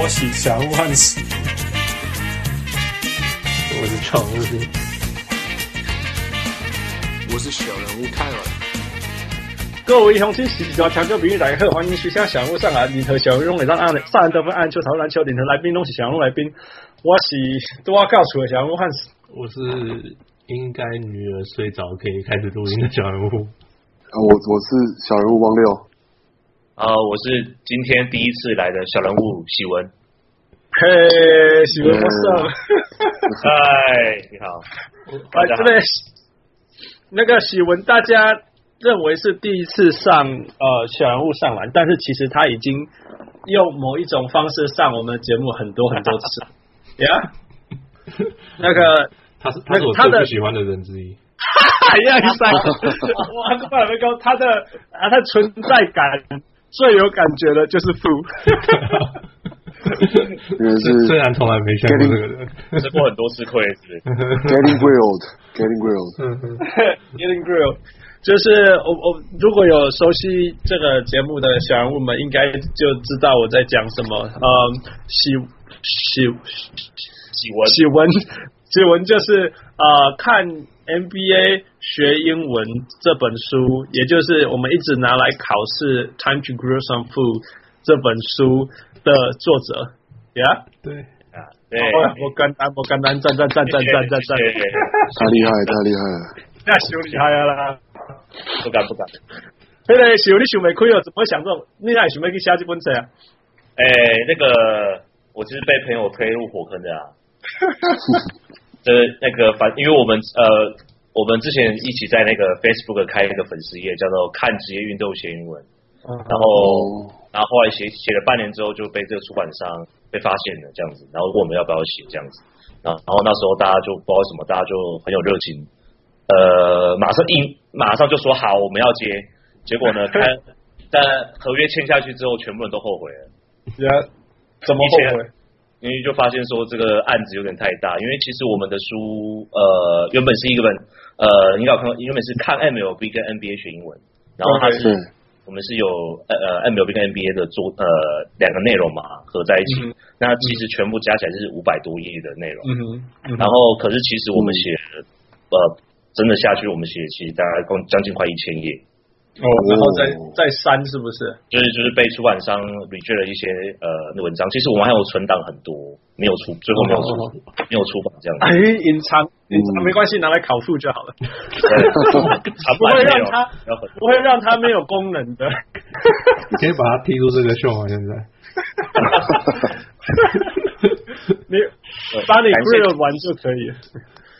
我是小人物汉斯，我是常务，我是小人物泰尔。各位乡亲、时下听众朋友大家好，欢迎收听小人物上篮，领头小人物会让按上篮得分、按球、讨论篮球，领头来宾都是小人物来宾。我是多告诉的小人物汉斯，我是应该女儿睡着可以开始录音的小人物。啊，我我是小人物王六。啊，我是今天第一次来的小人物喜文。嘿，喜文，我上。嗨，你好。啊这边，那个喜文，大家认为是第一次上呃小人物上完，但是其实他已经用某一种方式上我们的节目很多很多次。呀，那个他是他是我最不喜欢的人之一。哈哈，一样三。哇，快来高，他的啊，他存在感。最有感觉的就是 富，虽然从来没见过这个人，吃过很多次亏是。Getting grilled，getting grilled，getting grilled，就是我我如果有熟悉这个节目的小人物们，应该就知道我在讲什么。嗯，喜喜喜文喜文喜文就是呃看。NBA 学英文这本书，也就是我们一直拿来考试《Time to Grow Some Food》这本书的作者，Yeah，对啊，对，我简单，我简单，赞赞赞赞赞赞赞，太厉害，太厉害了，那太厉害啦，不敢不敢。嘿嘞，是你想没亏哦？怎么会想这种？你还想要去写这本书啊？哎，那个，我其实被朋友推入火坑的啊。呃，那个反，因为我们呃，我们之前一起在那个 Facebook 开一个粉丝页，叫做“看职业运动写英文”，然后，然后后来写写了半年之后，就被这个出版商被发现了这样子，然后问我们要不要写这样子，然后然后那时候大家就不知道什么，大家就很有热情，呃，马上应马上就说好，我们要接，结果呢，看 但合约签下去之后，全部人都后悔了，呀，怎么后悔？因为就发现说这个案子有点太大，因为其实我们的书呃原本是一个本呃你老看过原本是看 MLB 跟 NBA 学英文，然后它是我们是有呃呃 MLB 跟 NBA 的做呃两个内容嘛合在一起，嗯、那其实全部加起来是五百多页的内容，然后可是其实我们写呃真的下去我们写其实大概共将近快一千页。哦，然后再再删是不是？就是就是被出版商 reject 了一些呃文章，其实我们还有存档很多没有出，最后没有出，哦、没有出版这样子。哎，隐藏隐藏没关系，拿来考数就好了。不会让他不会让他没有功能的。你可以把他踢出这个秀吗？现在？你把你 grill 完就可以。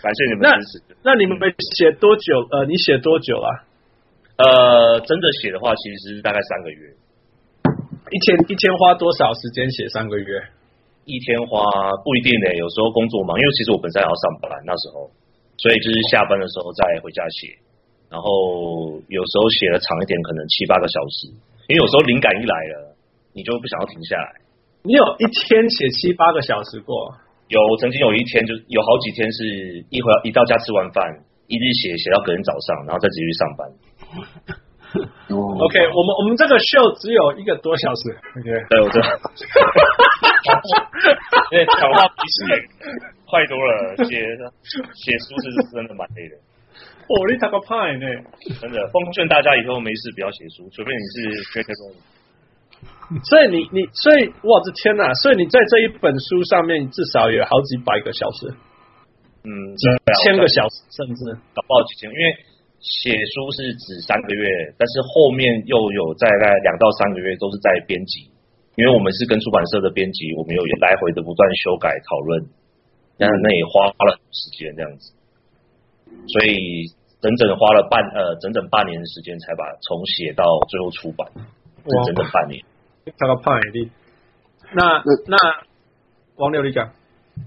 感谢你们支持。那那你们写多久？呃，你写多久啊？呃，真的写的话，其实是大概三个月。一天一天花多少时间写三个月？一天花不一定呢，有时候工作忙，因为其实我本身也要上班那时候，所以就是下班的时候再回家写。然后有时候写的长一点，可能七八个小时，因为有时候灵感一来了，你就不想要停下来。你有一天写七八个小时过？有，曾经有一天，就有好几天是一回一到家吃完饭，一日写写到隔天早上，然后再继续上班。OK，我们我们这个秀只有一个多小时。OK，对，我知道。因为讲话比写快多了，写写书是真的蛮累的。哦，你这个派呢？真的，奉劝大家以后没事不要写书，除非你是学科中。所以你你所以我的天哪！所以你在这一本书上面至少有好几百个小时。嗯，几千个小时，甚至搞不好几千，因为。写书是指三个月，但是后面又有在大概两到三个月都是在编辑，因为我们是跟出版社的编辑，我们有来回的不断修改讨论，但是那也花花了时间这样子，所以整整花了半呃整整半年的时间才把从写到最后出版，整整整半年。这个派的，那那王刘你讲，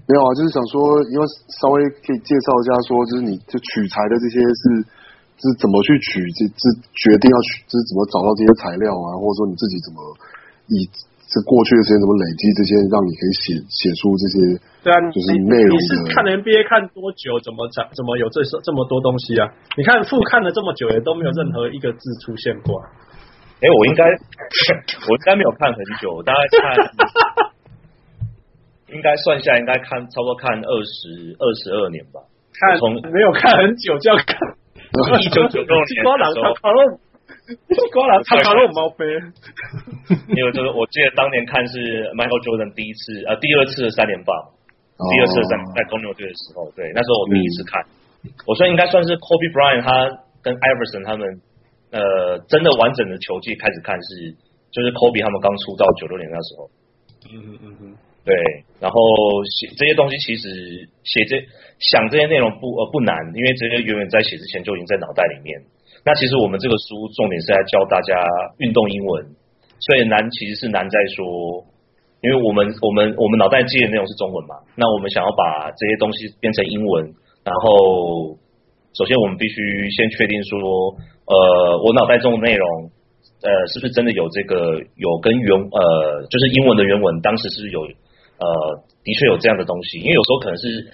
没有啊，就是想说，因为稍微可以介绍一下，说就是你就取材的这些是。是怎么去取这这决定要取，就是怎么找到这些材料啊，或者说你自己怎么以这过去的时间怎么累积这些，让你可以写写出这些对啊，就是内容的。你是看 NBA 看多久，怎么怎怎么有这这么多东西啊？你看复看了这么久，也都没有任何一个字出现过。哎、欸，我应该 我应该没有看很久，大概看应该算下来应该看差不多看二十二十二年吧。看从没有看很久就要看。一九九六年的时候，卡洛，瓜拉卡卡洛猫飞。因为就是我记得当年看是 Michael Jordan 第一次呃第二次的三连霸，第二次的三在公牛队的时候，对，那时候我第一次看，我说应该算是 Kobe Bryant 他跟 Iverson 他们呃真的完整的球季开始看是就是 Kobe 他们刚出道九六年那时候。嗯嗯嗯嗯。对，然后写这些东西，其实写这想这些内容不呃不难，因为这些原本在写之前就已经在脑袋里面。那其实我们这个书重点是在教大家运动英文，所以难其实是难在说，因为我们我们我们脑袋记的内容是中文嘛，那我们想要把这些东西变成英文，然后首先我们必须先确定说，呃，我脑袋中的内容。呃，是不是真的有这个有跟原呃，就是英文的原文，当时是不是有。呃，的确有这样的东西，因为有时候可能是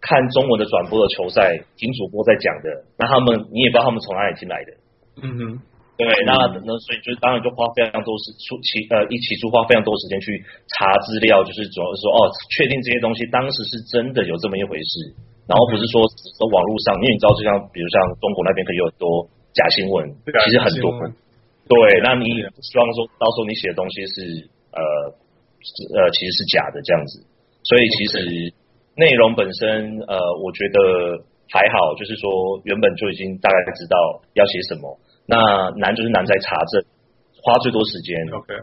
看中文的转播的球赛，听主播在讲的，那他们你也不知道他们从哪里进来的，嗯哼，对，那那所以就当然就花非常多时出起呃一起出花非常多时间去查资料，就是主要是说哦，确定这些东西当时是真的有这么一回事，然后不是说说网络上，因为你知道，就像比如像中国那边可以有很多假新闻，其实很多，对，那你也不希望说到时候你写的东西是呃。呃，其实是假的这样子，所以其实内容本身，呃，我觉得还好，就是说原本就已经大概知道要写什么，那难就是难在查证，花最多时间。OK，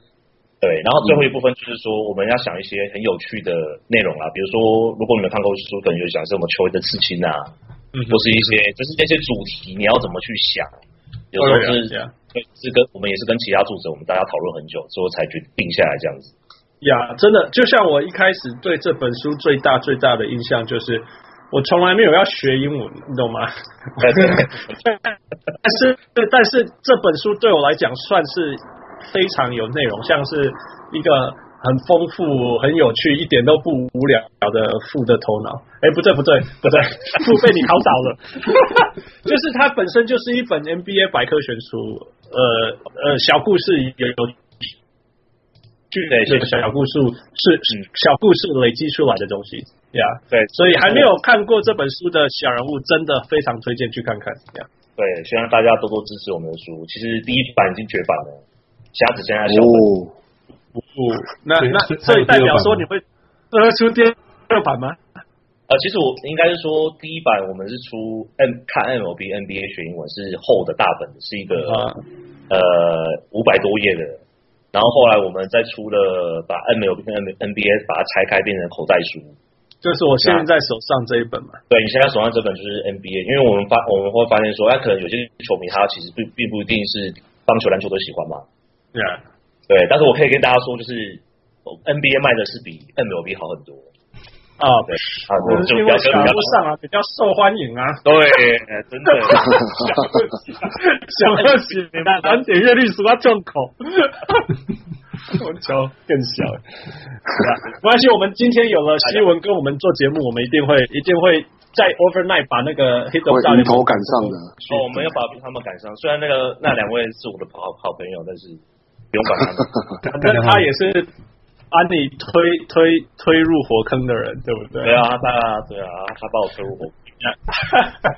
对，然后最后一部分就是说我们要想一些很有趣的内容啊，比如说如果你们看过书，可能就想什么球员的刺青啊，嗯，或是一些就是那些主题你要怎么去想，有时候是对，是跟我们也是跟其他作者我们大家讨论很久之后才决定下来这样子。呀，真的，就像我一开始对这本书最大最大的印象就是，我从来没有要学英文，你懂吗？但是，但是这本书对我来讲算是非常有内容，像是一个很丰富、很有趣、一点都不无聊的富的头脑。哎，不对，不对，不对，富被你考倒了。就是它本身就是一本 NBA 百科全书，呃呃，小故事也有。对，这个小故事是小故事累积出来的东西呀。对，所以还没有看过这本书的小人物，真的非常推荐去看看。呀，对，希望大家多多支持我们的书。其实第一版已经绝版了，瞎子现在小哦，不不，那那所以代表说你会呃出第二版吗？呃，其实我应该是说第一版我们是出 M 看 MLB NBA 学英文是厚的大本，是一个呃五百多页的。然后后来我们再出了把 MLB 跟 NBA 把它拆开变成口袋书，就是我现在在手上这一本嘛。对，你现在手上这本就是 NBA，因为我们发我们会发现说，那，可能有些球迷他其实并并不一定是棒球篮球都喜欢嘛。对啊，对，但是我可以跟大家说，就是 NBA 卖的是比 MLB 好很多。啊，对，啊，就比较比较上啊，比较受欢迎啊。对，真的。想不起来，咱点阅率是不重口。我球更小。没关系，我们今天有了西文跟我们做节目，我们一定会一定会在 overnight 把那个黑头大连头赶上的。哦，我们要把他们赶上。虽然那个那两位是我的好好朋友，但是不用管他们。但他也是。把你推推推入火坑的人，对不对？对啊，他啊，对啊，他把我推入火坑。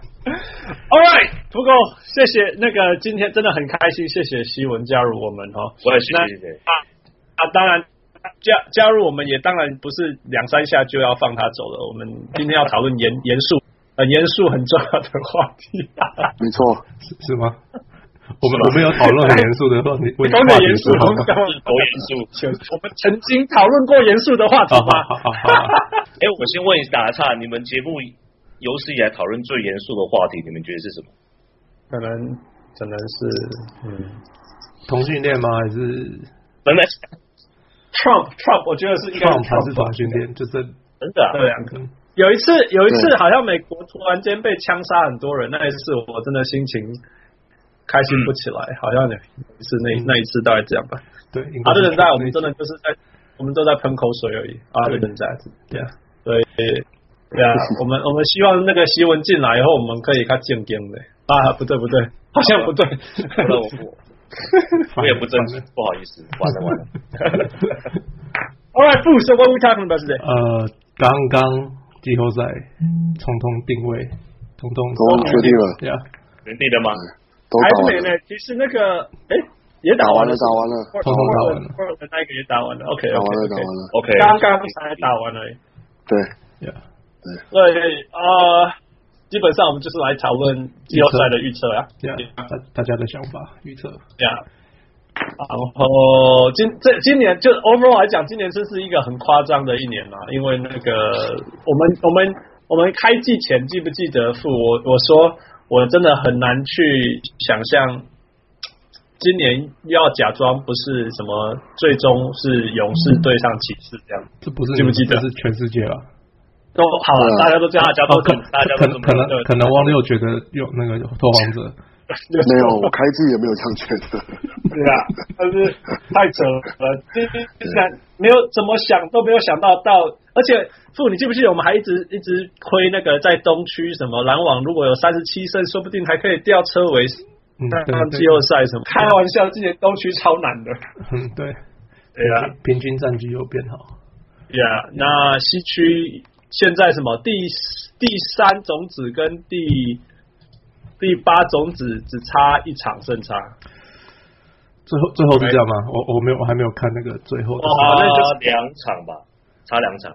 All right，不过谢谢那个今天真的很开心，谢谢希文加入我们哈。我也谢谢。啊啊，当然加加入我们也当然不是两三下就要放他走了。我们今天要讨论严严肃很严肃很重要的话题。没错，是是吗？我们我们有讨论很严肃的话题，多么严肃，多严肃！我们曾经讨论过严肃的话题吗？哎，我先问一下，打岔，你们节目有史以来讨论最严肃的话题，你们觉得是什么？可能可能是嗯，同性恋吗？还是本来？Trump Trump，我觉得是应该是同性恋，就是真的对两个。有一次有一次，好像美国突然间被枪杀很多人，那一次我真的心情。开心不起来，嗯、好像是那那一次大概这样吧。对，阿德人在，我们真的就是在，我们都在喷口水而已。阿德人在，对啊，对对啊，我们我们希望那个新闻进来以后，我们可以看见点的。啊，不对不对，好像不对，不我我也不正式，不好意思，完了完了。All right, Fu, so what we talking about today? 呃，刚刚季后赛通通定位，通通都确定了，对啊，原地的吗？都打完了。还是没呢？其实那个，哎，也打完了，打完了，通通打完了。那个也打完了，OK，打完了，OK，打完了。OK，刚刚才打完了。对，对。啊，对，呃，基本上我们就是来讨论季后赛的预测啊，对啊，大大家的想法预测，对啊。然后今这今年就 overall 来讲，今年真是一个很夸张的一年嘛，因为那个我们我们我们开季前记不记得傅我我说我真的很难去想象，今年要假装不是什么，最终是勇士对上骑士这样，这不是记不记得？是全世界吧？都好了，大家都这样，大家都哦可大家都可能可能可能汪六觉得有那个拓荒者，没有，我开季也没有这样觉得。对啊，但是太扯了，这这没有怎么想都没有想到到，而且傅，你记不记得我们还一直一直亏那个在东区什么篮网如果有三十七胜，说不定还可以吊车尾嗯，对上季后赛什么？开玩笑，今年东区超难的。嗯对，对啊，平均战绩又变好，对啊，那西区现在什么第第三种子跟第第八种子只差一场胜差。最后最后是这样吗？我我没有我还没有看那个最后的哦那就是两场吧，差两场。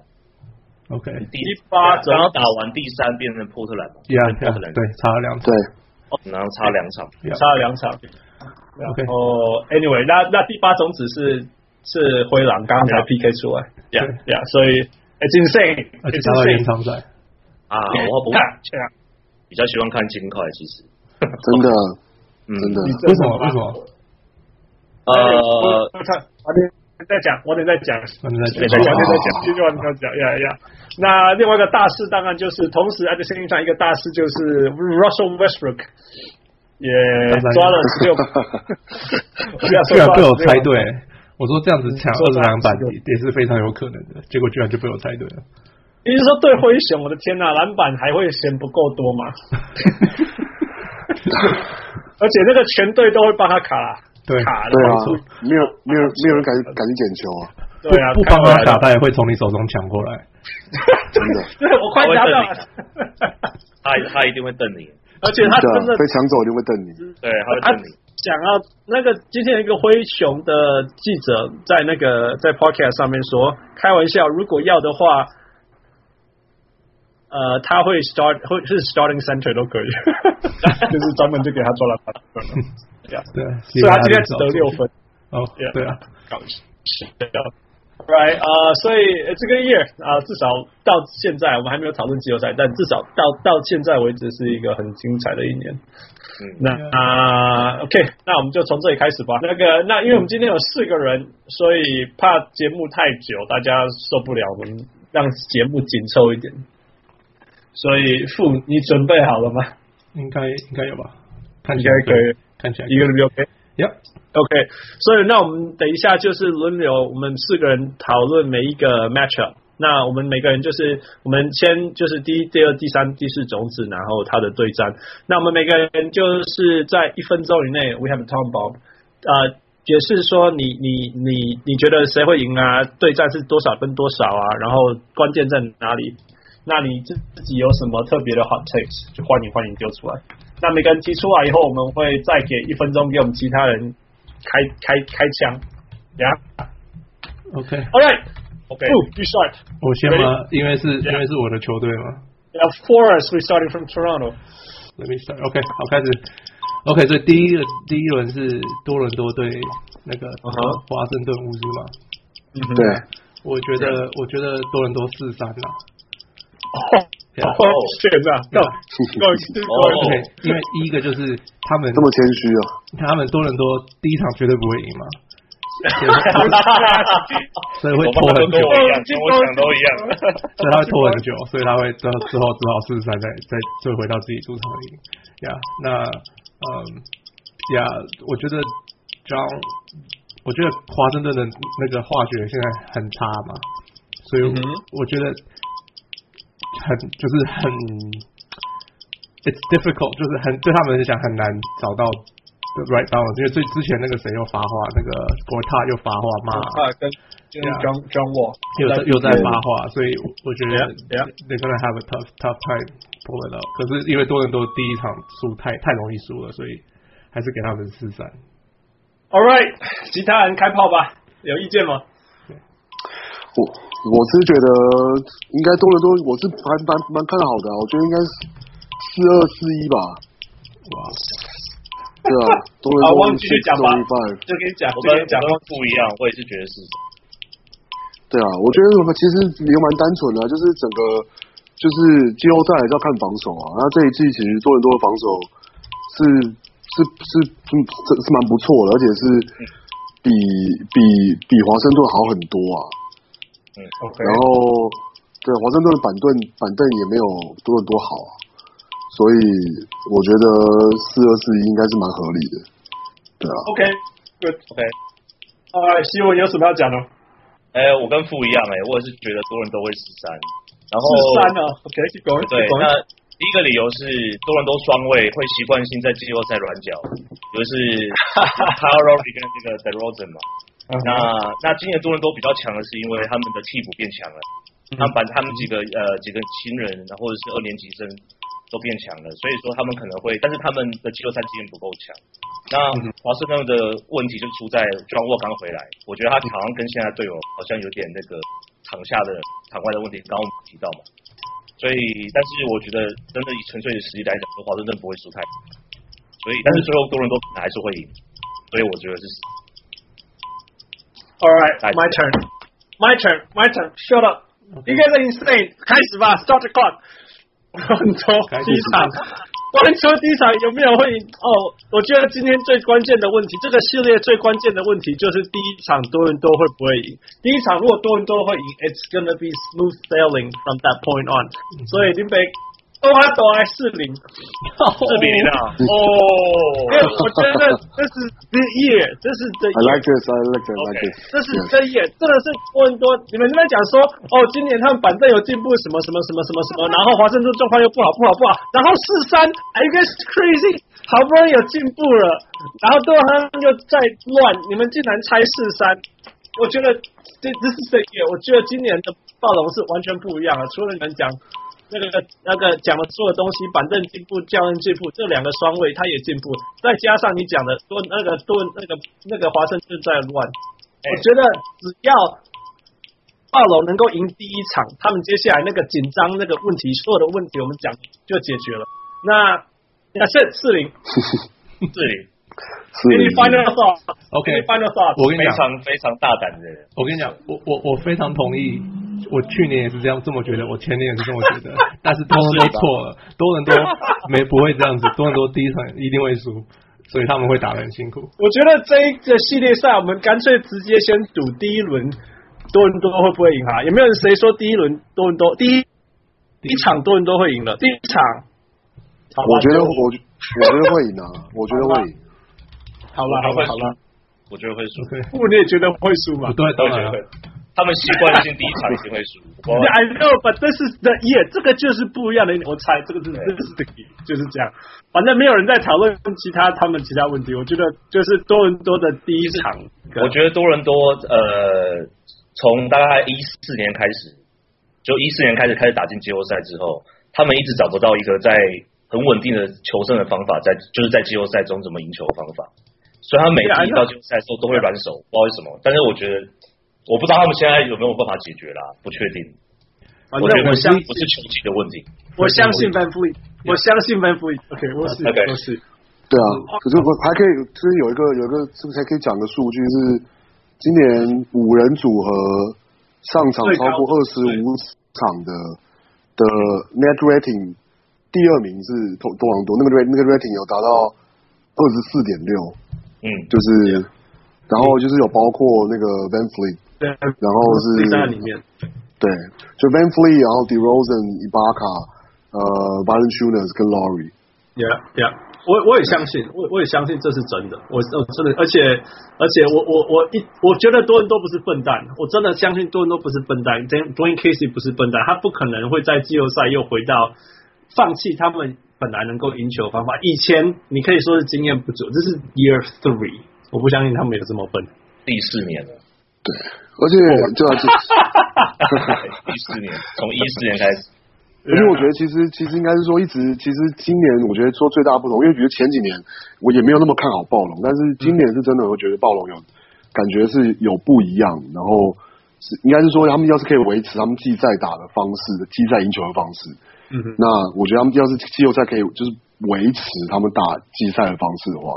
，OK，第第八然后打完第三变成波特兰嘛，呀呀，波特兰。对，差了两场。对，然后差两场。差了两场。OK 然后 anyway，那那第八种子是是灰狼，刚刚才 PK 出来，呀呀，所以 it's insane，而且打到延 insane。长赛，啊，我不看，比较喜欢看金块，其实。真的，嗯。真的，为什么？为什么？呃，再讲，我得再讲，我得再讲。继续晚点再讲，呀呀。那另外一个大事当然就是，同时 at the same time 一个大事就是 Russell Westbrook 也抓了十六，居然被我猜对，我说这样子抢二十篮板也是非常有可能的，结果居然就被我猜对了。你是说对灰熊？我的？天呐，篮板还会嫌不够多吗？而且那个全队都会帮他卡对卡的对啊没有没有 没有人敢敢去捡球啊，对啊，不帮他看打，他也会从你手中抢过来。真的，对，我快拿到了。他他一定会瞪你，而且他真的被抢走一定会瞪你。对，他会瞪你。想要那个今天一个灰熊的记者在那个在 podcast 上面说，开玩笑，如果要的话，呃，他会 start 会是 starting center 都可以，就是专门就给他抓篮板。对啊，对，所以他今天只得六分。哦，对啊，搞笑。Right 啊、uh,，所以这个 year 啊、uh,，至少到现在我们还没有讨论季后赛，但至少到到现在为止是一个很精彩的一年。嗯，那啊、uh, OK，那我们就从这里开始吧。那个，那因为我们今天有四个人，所以怕节目太久，大家受不了，我们让节目紧凑一点。所以傅，你准备好了吗？应该应该有吧？看起应该可以，看起来一个人就 OK。Yep. OK，所以那我们等一下就是轮流，我们四个人讨论每一个 matchup。那我们每个人就是我们先就是第一、第二、第三、第四种子，然后他的对战。那我们每个人就是在一分钟以内，We have a time bomb。呃，解释说你你你你觉得谁会赢啊？对战是多少分多少啊？然后关键在哪里？那你自自己有什么特别的 hot takes？就欢迎欢迎丢出来。那每个人提出来以后，我们会再给一分钟给我们其他人开开开枪。Yeah. OK. All right. OK，Ooh, you start. 我先吗？因为是因为是我的球队嘛。Of course, we started from Toronto. Let me start. OK，好，开始。OK，所以第一个第一轮是多伦多对那个华盛顿巫师嘛。嗯哼对，我觉得我觉得多伦多四三啦。哦，是这样。Go, go, go. OK，因为第一个就是他们这么谦虚啊。他们多伦多第一场绝对不会赢嘛，所以会拖很久，跟我一样，跟我想都一样。所以他会拖很久，所以他会之后之后只好四十三再再再回到自己主场赢。呀，那嗯呀，我觉得 John，我觉得华盛顿的那个化学现在很差嘛，所以我觉得很就是很，it's difficult，就是很对他们来讲很难找到。right balance，因为最之前那个谁又发话，那个国泰又发话骂，啊，跟就是 John John Wall 又在又在发话，所以我觉得 yeah, yeah. they're gonna have a tough tough time pull it up。可是因为多伦多第一场输太太容易输了，所以还是给他们四三。All right，其他人开炮吧，有意见吗？我我是觉得应该多伦多，我是蛮蛮蛮看好的，我觉得应该是四二四一吧。哇，对啊，多伦多忘记讲吧，就跟你讲，我跟讲的不一样，我也是觉得是。对啊，我觉得我们其实理由蛮单纯的，就是整个就是季后赛还是要看防守啊。那这一季其实多伦多的防守是是是是是蛮不错的，而且是比比比华盛顿好很多啊。嗯，OK。然后对华盛顿的板凳板凳也没有多伦多好啊，所以我觉得四二四一应该是蛮合理的。对啊。OK，Good，OK。哎，希文有什么要讲的？哎、欸，我跟富一样哎、欸，我也是觉得多伦多会十三，然后十三啊，OK，对，那第一个理由是多伦多双位会习惯性在季后赛软脚，就是 Kyle Lowry 跟这个 DeRozan 嘛。Uh. 那那今年多伦多比较强的是因为他们的替补变强了，他们把他们几个呃几个新人，或者是二年级生都变强了，所以说他们可能会，但是他们的季后赛经验不够强。那华盛顿的问题就出在 John Wall 刚回来，我觉得他好像跟现在队友好像有点那个场下的场外的问题，刚刚我们提到嘛。所以，但是我觉得真的以纯粹的实力来讲，说华盛顿不会输太多。所以，但是最后多伦多还是会赢，所以我觉得是。All right, my turn, my turn, my turn. Shut up. You guys are insane. 开始吧，Start the clock. 很多第一场。关于说第一场有没有会赢哦？我觉得今天最关键的问题，这个系列最关键的问题就是第一场多伦多会不会赢？第一场如果多伦多会赢，It's gonna be smooth sailing from that point on。所以林北。都还都还四零，四比零啊！哦，因为我觉得这是这夜这是 the year。I like this, I like this, I like this。这是 the year，真的是多伦多。你们这边讲说，哦，今年他们板凳有进步，什么什么什么什么什么，然后华盛顿状况又不好不好不好，然后四三，Are you guys crazy？好不容易有进步了，然后多伦多又在乱，你们竟然猜四三，我觉得这这是 the year。我觉得今年的暴龙是完全不一样的，除了你们讲。那个那个讲的做的东西，板凳进步，教练进步，这两个双位他也进步，再加上你讲的说那个多那个那个华盛顿在乱，我觉得只要暴龙能够赢第一场，他们接下来那个紧张那个问题，所有的问题我们讲就解决了。那那是四零四零。Any final thought？OK，final thought。我跟你讲，非常非常大胆的人。我跟你讲，我我我非常同意。我去年也是这样这么觉得，我前年也是这么觉得。但是多伦多错了，多伦多没不会这样子。多伦多第一场一定会输，所以他们会打得很辛苦。我觉得这一个系列赛，我们干脆直接先赌第一轮多伦多会不会赢哈？有没有人谁说第一轮多伦多第一第一场多伦多会赢了？第一场，我觉得我我觉得会赢啊，我觉得会赢。好了，好了，好了，我觉得会输。不，你也觉得会输吗？对，当然会。他们习惯性第一场一定会输。I know, but this is the year，这个就是不一样的。我猜这个是，这是 the 就是这样。反正没有人在讨论其他他们其他问题。我觉得就是多伦多的第一场。我觉得多伦多呃，从大概一四年开始，就一四年开始开始打进季后赛之后，他们一直找不到一个在很稳定的求胜的方法，在就是在季后赛中怎么赢球的方法。所以他每次一到季后赛的时候都会软手，不知道为什么。但是我觉得，我不知道他们现在有没有办法解决啦，不确定。我觉得不是不是球技的问题。我相信 Van Fleet，我相信 Van Fleet，OK，我是我是。对啊，可是我还可以，就是有一个有一个是不是还可以讲个数据是，今年五人组合上场超过二十五场的的 Net Rating，第二名是多多伦多，那个 Rat 那个 Rating 有达到二十四点六。嗯，就是，然后就是有包括那个 Van Fleet，对，然后是在里面，对，就 Van Fleet，然后 DeRozan、Ibaka，呃，Valanciunas 跟 Laurie，Yeah，Yeah，我我也相信，我我也相信这是真的，我我真的，而且而且我我我一我觉得多人都不是笨蛋，我真的相信多人都不是笨蛋，Dwane Casey 不是笨蛋，他不可能会在季后赛又回到放弃他们。本来能够赢球的方法，以前你可以说是经验不足，这是 Year Three，我不相信他们有这么笨。第四年了，对，而且就要 第四年，从一四年开始。因为我觉得其实其实应该是说，一直其实今年我觉得说最大的不同，因为觉得前几年我也没有那么看好暴龙，但是今年是真的，我觉得暴龙有感觉是有不一样，然后是应该是说他们要是可以维持他们季赛打的方式，季赛赢球的方式，嗯哼，那我觉得他们要是季后赛可以就是维持他们打季赛的方式的话，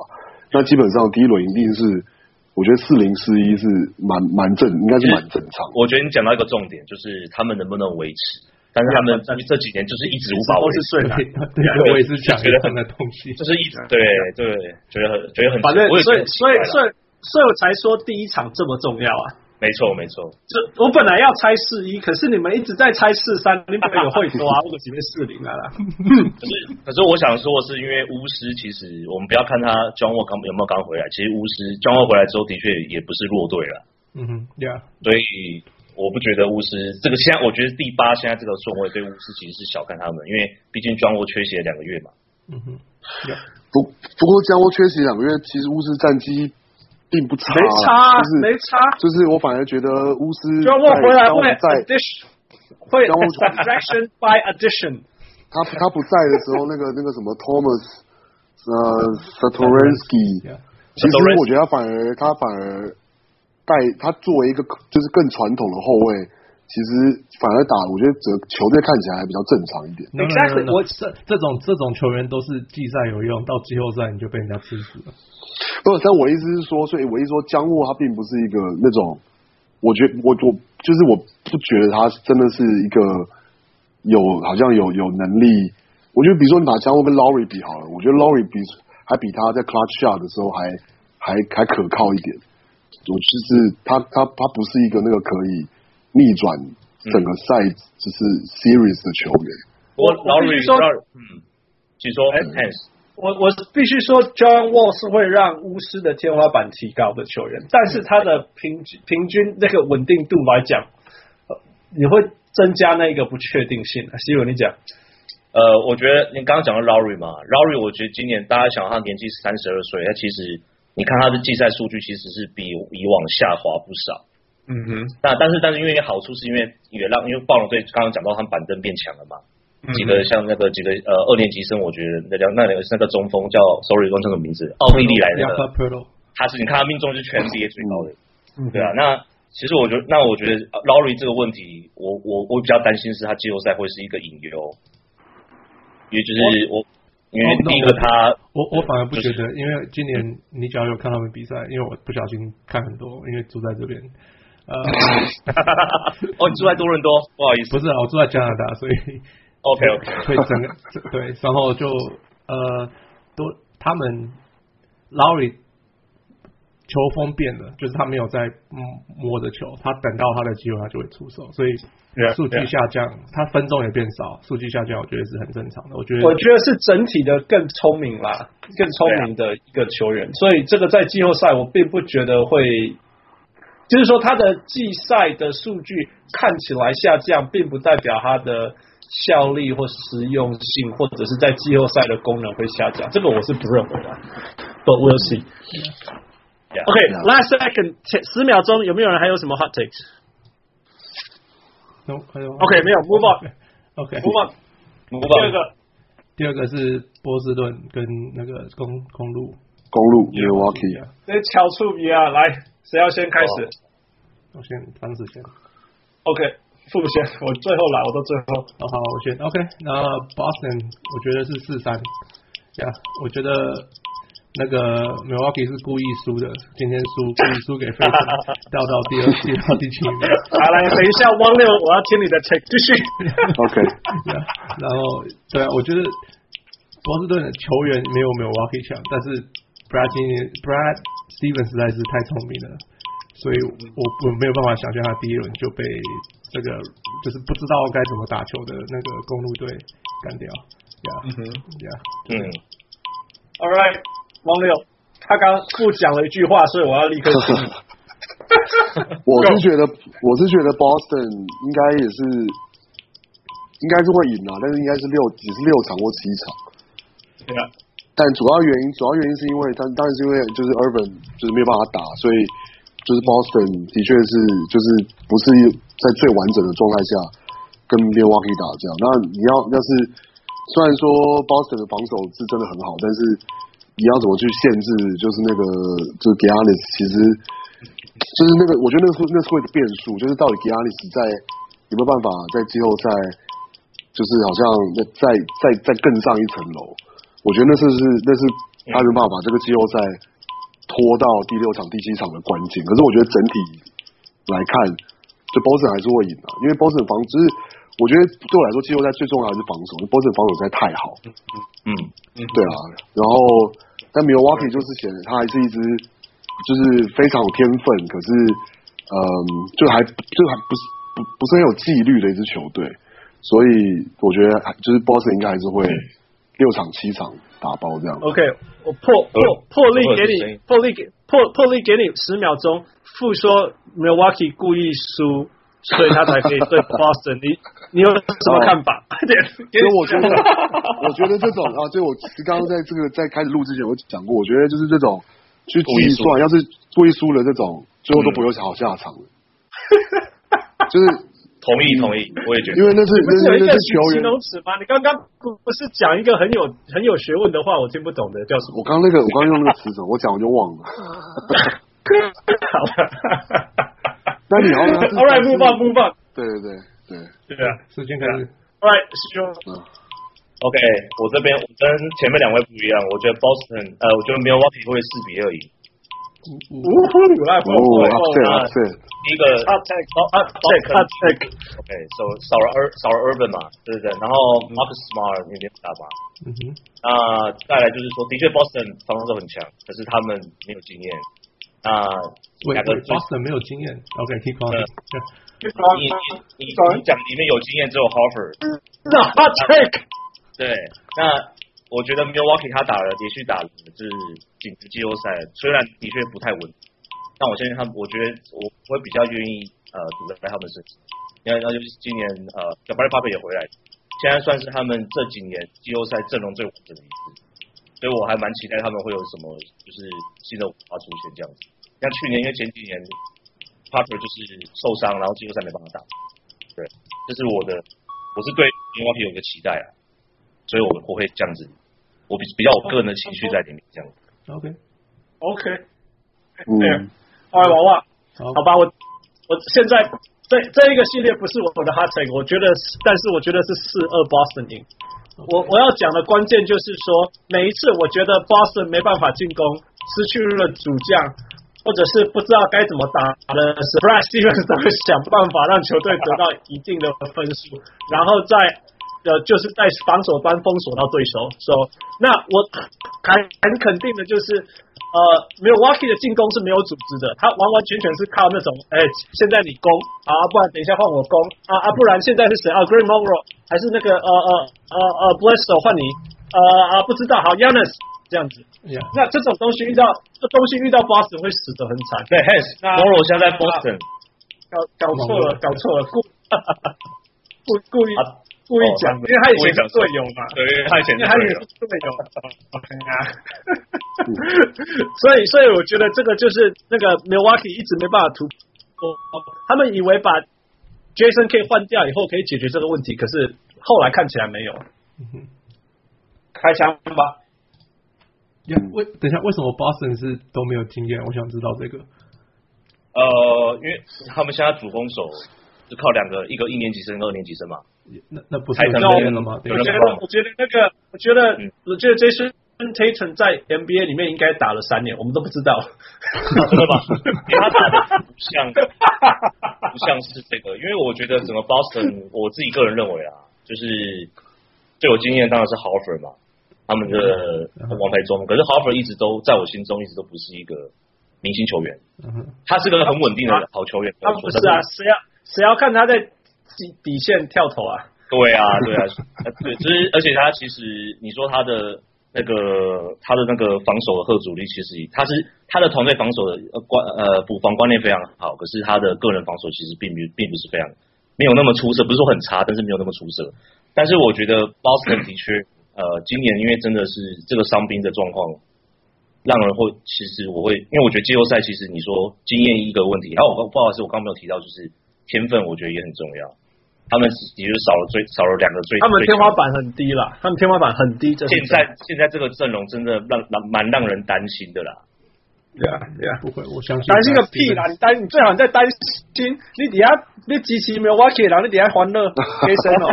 那基本上第一轮一定是。我觉得四零四一是蛮蛮正，应该是蛮正常。我觉得你讲到一个重点，就是他们能不能维持？但是他们这几年就是一直无法维持。对，我也是讲觉得很的东西，就是一直对对，觉得很觉得很。反正所以所以所以所以我才说第一场这么重要啊。没错，没错。这我本来要猜四一，可是你们一直在猜四三，你们有会多啊？或者几边四零啊？可是，可是我想说的是，因为巫师其实我们不要看他 John Wall 刚有没有刚回来，其实巫师 John Wall 回来之后的确也不是弱队了。嗯哼，Yeah。所以我不觉得巫师这个现在，我觉得第八现在这个顺位对巫师其实是小看他们，因为毕竟 John Wall 缺席了两个月嘛。嗯哼，Yeah。不不过 John Wall 缺席两个月，其实巫师战绩。并不差，没差，就是没差，就是我反而觉得巫师在回来会在 addition，会 subtraction by addition。他他不在的时候，那个那个什么 Thomas 呃 Satorensky，其实我觉得他反而他反而带他作为一个就是更传统的后卫，其实反而打我觉得这球队看起来还比较正常一点。Exactly，我这这种这种球员都是季赛有用，到季后赛你就被人家吃死了。不，但我意思是说，所以我一说，江沃他并不是一个那种，我觉得我我就是我不觉得他真的是一个有好像有有能力。我觉得比如说你把江沃跟 Lowry 比好了，我觉得 Lowry 比还比他在 Clutch Shot 的时候还还还可靠一点。我就是他他他不是一个那个可以逆转整个赛就是 Series 的球员。我 Lowry 说，嗯，请说，哎我我必须说，John Wall 是会让巫师的天花板提高的球员，但是他的平均平均那个稳定度来讲，你会增加那一个不确定性。希文，你讲。呃，我觉得你刚刚讲到 Lowry 嘛，Lowry 我觉得今年大家想他年纪是三十二岁，他其实你看他的季赛数据其实是比以往下滑不少。嗯哼，那但是但是因为好处是因为也让因为暴龙队刚刚讲到他们板凳变强了嘛。几个像那个几个呃二年级生，我觉得那叫那个那个中锋叫 sorry 忘这个名字，奥地利来的，他是你看他命中是全 NBA 最高的，对啊。那其实我觉得，那我觉得 Lowry 这个问题，我我我比较担心是他季后赛会是一个隐忧，也就是我因为第一个他，我我反而不觉得，因为今年你只要有看他们比赛，因为我不小心看很多，因为住在这边，呃，哦，你住在多伦多，不好意思，不是啊，我住在加拿大，所以。OK OK，所以整个对，然后就呃，都他们 Lowry 球风变了，就是他没有在摸着球，他等到他的机会他就会出手，所以数据下降，他分钟也变少，数据下降，我觉得是很正常的。我觉得我觉得是整体的更聪明啦，更聪明的一个球员，所以这个在季后赛我并不觉得会，就是说他的季赛的数据看起来下降，并不代表他的。效力或实用性，或者是在季后赛的功能会下降，这个我是不认为的。But we'll see. OK, last second，十秒钟，有没有人还有什么 hot takes？OK，没有，move on. OK，move on. 第二个，第二个是波士顿跟那个公公路，公路 Milwaukee 这巧处比啊，来，谁要先开始？我先，当时先。OK。付先，我最后来，我都最后。好好，我先。OK，那 Boston 我觉得是四三。呀，我觉得那个 Milwaukee 是故意输的，今天输故意输给费城，掉到第二，掉到第七名。好，来，等一下，汪六，我要听你的 take，继续。OK，呀，然后对啊，我觉得波士顿的球员没有 Milwaukee 强，但是 Brad Brad Stevens 实在是太聪明了，所以我我没有办法想象他第一轮就被。这个就是不知道该怎么打球的那个公路队干掉，呀，嗯哼，呀，嗯，All right，王六，他刚不讲了一句话，所以我要立刻 听。我是觉得，我是觉得 Boston 应该也是，应该是会赢啊，但是应该是六，只是六场或七场。对啊，但主要原因，主要原因是因为他当然是因为就是 Irving 就是没有办法打，所以。就是 Boston 的确是就是不是在最完整的状态下跟 Milwaukee 打这样。那你要要是虽然说 Boston 的防守是真的很好，但是你要怎么去限制？就是那个就是 Giannis 其实就是那个，我觉得那是那是会的变数，就是到底 Giannis 在有没有办法在季后赛，就是好像再再再更上一层楼？我觉得那是是那是他没办法把这个季后赛。拖到第六场、第七场的关键，可是我觉得整体来看，就 Boston 还是会赢的，因为 Boston 防就是我觉得对我来说，季后赛最重要还是防守，Boston 防守实在太好。嗯嗯，对啊。然后但 Milwaukee 就是显得他还是一支就是非常有天分，可是嗯，就还就还不是不不是很有纪律的一支球队，所以我觉得就是 Boston 应该还是会六场七场。打包这样。OK，我破破破例给你，破例给破破例给你十秒钟，复说 Milwaukee 故意输，所以他才可以对 Boston。你你有什么看法？快点。所以我觉得，我觉得这种啊，就我刚刚在这个在开始录之前我讲过，我觉得就是这种去计算，要是故意输了这种，最后都不会有好下场。就是。同意同意，我也觉得，因为那是那是那是球员形容词吗？你刚刚不不是讲一个很有很有学问的话，我听不懂的，叫什么？我刚那个我刚用那个词什么？我讲我就忘了。好了，那你要 All right, move on, move on。对对对对对啊，时间开始。All right, 师兄。OK，我这边我跟前面两位不一样，我觉得 Boston，呃，我觉得 Milwaukee 会四比二赢。呜呼，有爱不？啊，对，第一个啊，check，啊，check，啊，check，OK，so 少了 Ir 少了 Irving 嘛，对不对？然后 Marcus Smart 那边打吧，嗯哼，啊，再来就是说，的确 Boston 防守很强，可是他们没有经验，啊，两个 Boston 没有经验，OK，keep on，你你你你讲里面有经验只有 Horford，那 check，对，那。我觉得 Milwaukee 他打了连续打了就是顶级季后赛，虽然的确不太稳，但我相信他们，我觉得我会比较愿意呃赌在他们身上，因为那就是今年呃小巴里巴贝也回来，现在算是他们这几年季后赛阵容最稳整的一次，所以我还蛮期待他们会有什么就是新的火花出现这样子。像去年因为前几年 p a r 就是受伤，然后季后赛没办法打，对，这是我的，我是对联盟有一个期待啊，所以我我会这样子。我比比较我个人的情绪在里面，这样子。OK，OK，对，哎，娃娃，好。吧，我我现在这这一个系列不是我的 hot take，我觉得，但是我觉得是四二 Boston 赢。我我要讲的关键就是说，每一次我觉得 Boston 没办法进攻，失去了主将，或者是不知道该怎么打的时候，Brad Stevens 都会想办法让球队得到一定的分数，然后再。呃，就是在防守端封锁到对手，说、so, 那我很很肯定的就是，呃，Milwaukee 的进攻是没有组织的，他完完全全是靠那种，哎，现在你攻啊，不然等一下换我攻啊啊，不然现在是谁啊？Green Monroe 还是那个呃呃呃呃 Bledsoe 换你，呃啊不知道，好 Giannis 这样子，yeah. 那这种东西遇到这东西遇到 Boston 会死得很惨，对，Monroe 现在 Boston 搞搞错了，搞错了，故 故故意。故意讲，因为他以前是队友嘛，对，他以前他也是队友啊，所以所以我觉得这个就是那个 Milwaukee 一直没办法突破，他们以为把 Jason 可以换掉以后可以解决这个问题，可是后来看起来没有。开枪吧。为等一下，为什么 Boston 是都没有经验？我想知道这个。呃，因为他们现在主攻手是靠两个，一个一年级生，二年级生嘛。那那不是有经验了吗？我觉得，我觉得那个，我觉得，我觉得 Jason Tatum 在 NBA 里面应该打了三年，我们都不知道，真的吗？因为他打的不像，不像是这个，因为我觉得整个 Boston，我自己个人认为啊，就是最有经验当然是 Horford 嘛，他们的王牌中，可是 Horford 一直都在我心中一直都不是一个明星球员，他是个很稳定的好球员，他不是啊，谁要谁要看他在。底底线跳投啊！对啊，对啊，对，就是而且他其实你说他的那个他的那个防守的后阻力，其实他是他的团队防守的观呃补防观念非常好，可是他的个人防守其实并不并不是非常没有那么出色，不是说很差，但是没有那么出色。但是我觉得 Boston 的确呃今年因为真的是这个伤兵的状况让人会，其实我会，因为我觉得季后赛其实你说经验一个问题，然后我不好意思，我刚没有提到，就是天分，我觉得也很重要。他们也就少了最少了两个最，他们天花板很低啦，他们天花板很低。现在现在这个阵容真的让让蛮让人担心的啦。对啊对啊，不会，我相信担心个屁啦！你担你最好你在担心，你底下你机器没有挖起，然后你底下欢乐开心哦。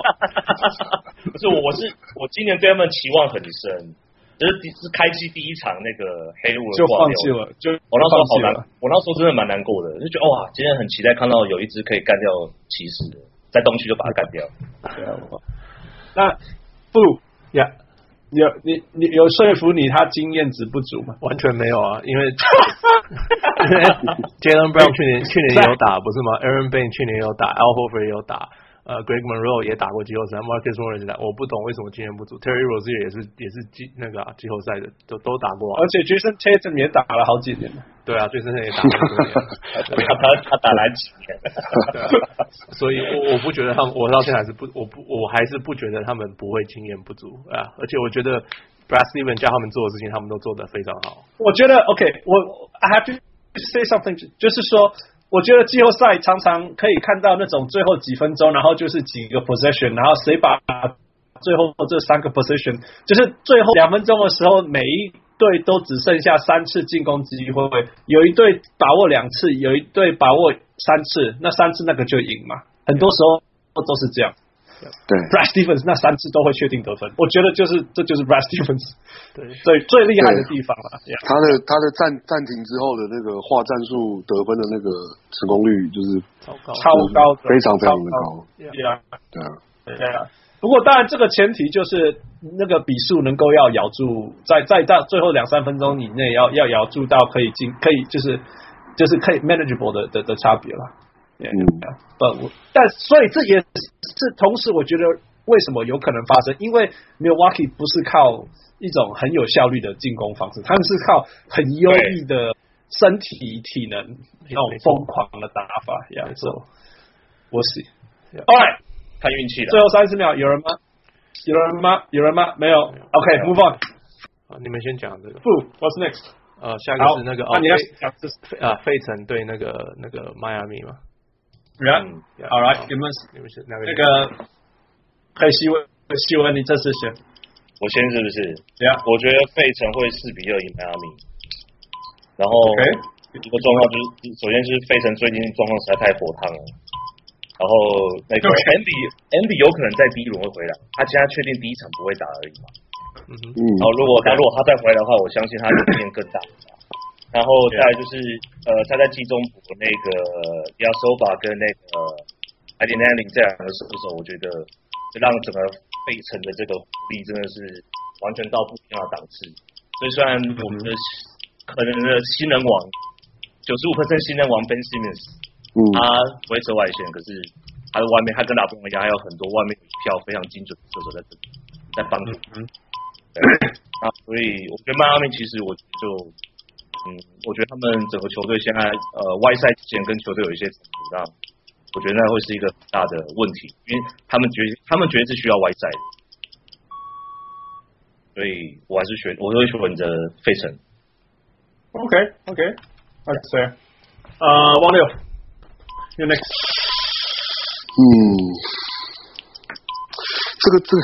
不是，我是我今年对他们期望很深，就是第是开机第一场那个黑雾就放弃了，就我那时候好难，我那时候真的蛮难过的，就觉得哇，今天很期待看到有一支可以干掉骑士的。在东区就把它干掉。那不呀，有你你有说服你他经验值不足吗？完全没有啊，因为 因为 Jaylen Brown 去年去年也有打不是吗？Aaron Bain 去年也有打，Al Horford 也有打。呃，Greg Monroe 也打过季后赛，Marcus Morris 打，我不懂为什么经验不足。Terry Rozier 也是也是季那个季、啊、后赛的，都都打过、啊。而且 Jayson Tatum 也打了好几年。对啊，Jayson Tatum 也打了好 几年。他他打了几年？对啊，所以我我不觉得他们，我到现在还是不，我不我还是不觉得他们不会经验不足啊。而且我觉得 Brad Stevens 叫他们做的事情，他们都做得非常好。我觉得 OK，我 I have to say something，就是说。我觉得季后赛常常可以看到那种最后几分钟，然后就是几个 possession，然后谁把最后这三个 possession，就是最后两分钟的时候，每一队都只剩下三次进攻机会，有一队把握两次，有一队把握三次，那三次那个就赢嘛，很多时候都是这样。对，Brad Stevens 那三次都会确定得分，我觉得就是这就是 Brad Stevens 对最最厉害的地方了。他的他的暂暂停之后的那个画战术得分的那个成功率就是超高，超高，非常非常的高。对啊，对啊，对啊。不过当然这个前提就是那个比数能够要咬住，在在到最后两三分钟以内要要咬住到可以进可以就是就是可以 manageable 的的的差别了。嗯，不，但所以这也是同时，我觉得为什么有可能发生？因为 Milwaukee 不是靠一种很有效率的进攻方式，他们是靠很优异的身体体能那种疯狂的打法。呀，这我是，Alright，看运气了。最后三十秒，有人吗？有人吗？有人吗？没有。OK，Move on。好，你们先讲这个。不，What's next？呃，下一个是那个哦，你要讲啊，费城对那个那个迈阿密吗？人，All right，你们你们是那个可以希文，希文你这次选，我先是不是？对啊，我觉得费城会四比二赢迈阿密。然后一个状况就是，首先是费城最近状况实在太火烫了。然后那个 Andy Andy 有可能在第一轮会回来，他现在确定第一场不会打而已嘛。嗯哼。然后如果他如果他再回来的话，我相信他的经验更大。然后再来就是，呃，他在季中补那个 Ilyasova 跟那个 Ade Manning 这两个射手，我觉得让整个费城的这个火力真的是完全到不一样的档次。所以虽然我们的可能的新人王九十五分新人王 Ben Simmons，嗯，他不会走外线，可是他的外面他跟拉布隆一样，还有很多外面票非常精准的射手在这里在帮助。啊，所以我觉得迈阿密其实我就。嗯，我觉得他们整个球队现在呃外赛之前跟球队有一些冲突，那我觉得那会是一个很大的问题，因为他们觉得他们觉得是需要外赛的，所以我还是选我会选择费城。OK OK，好，谁？呃，王六，You next。嗯，这个这个，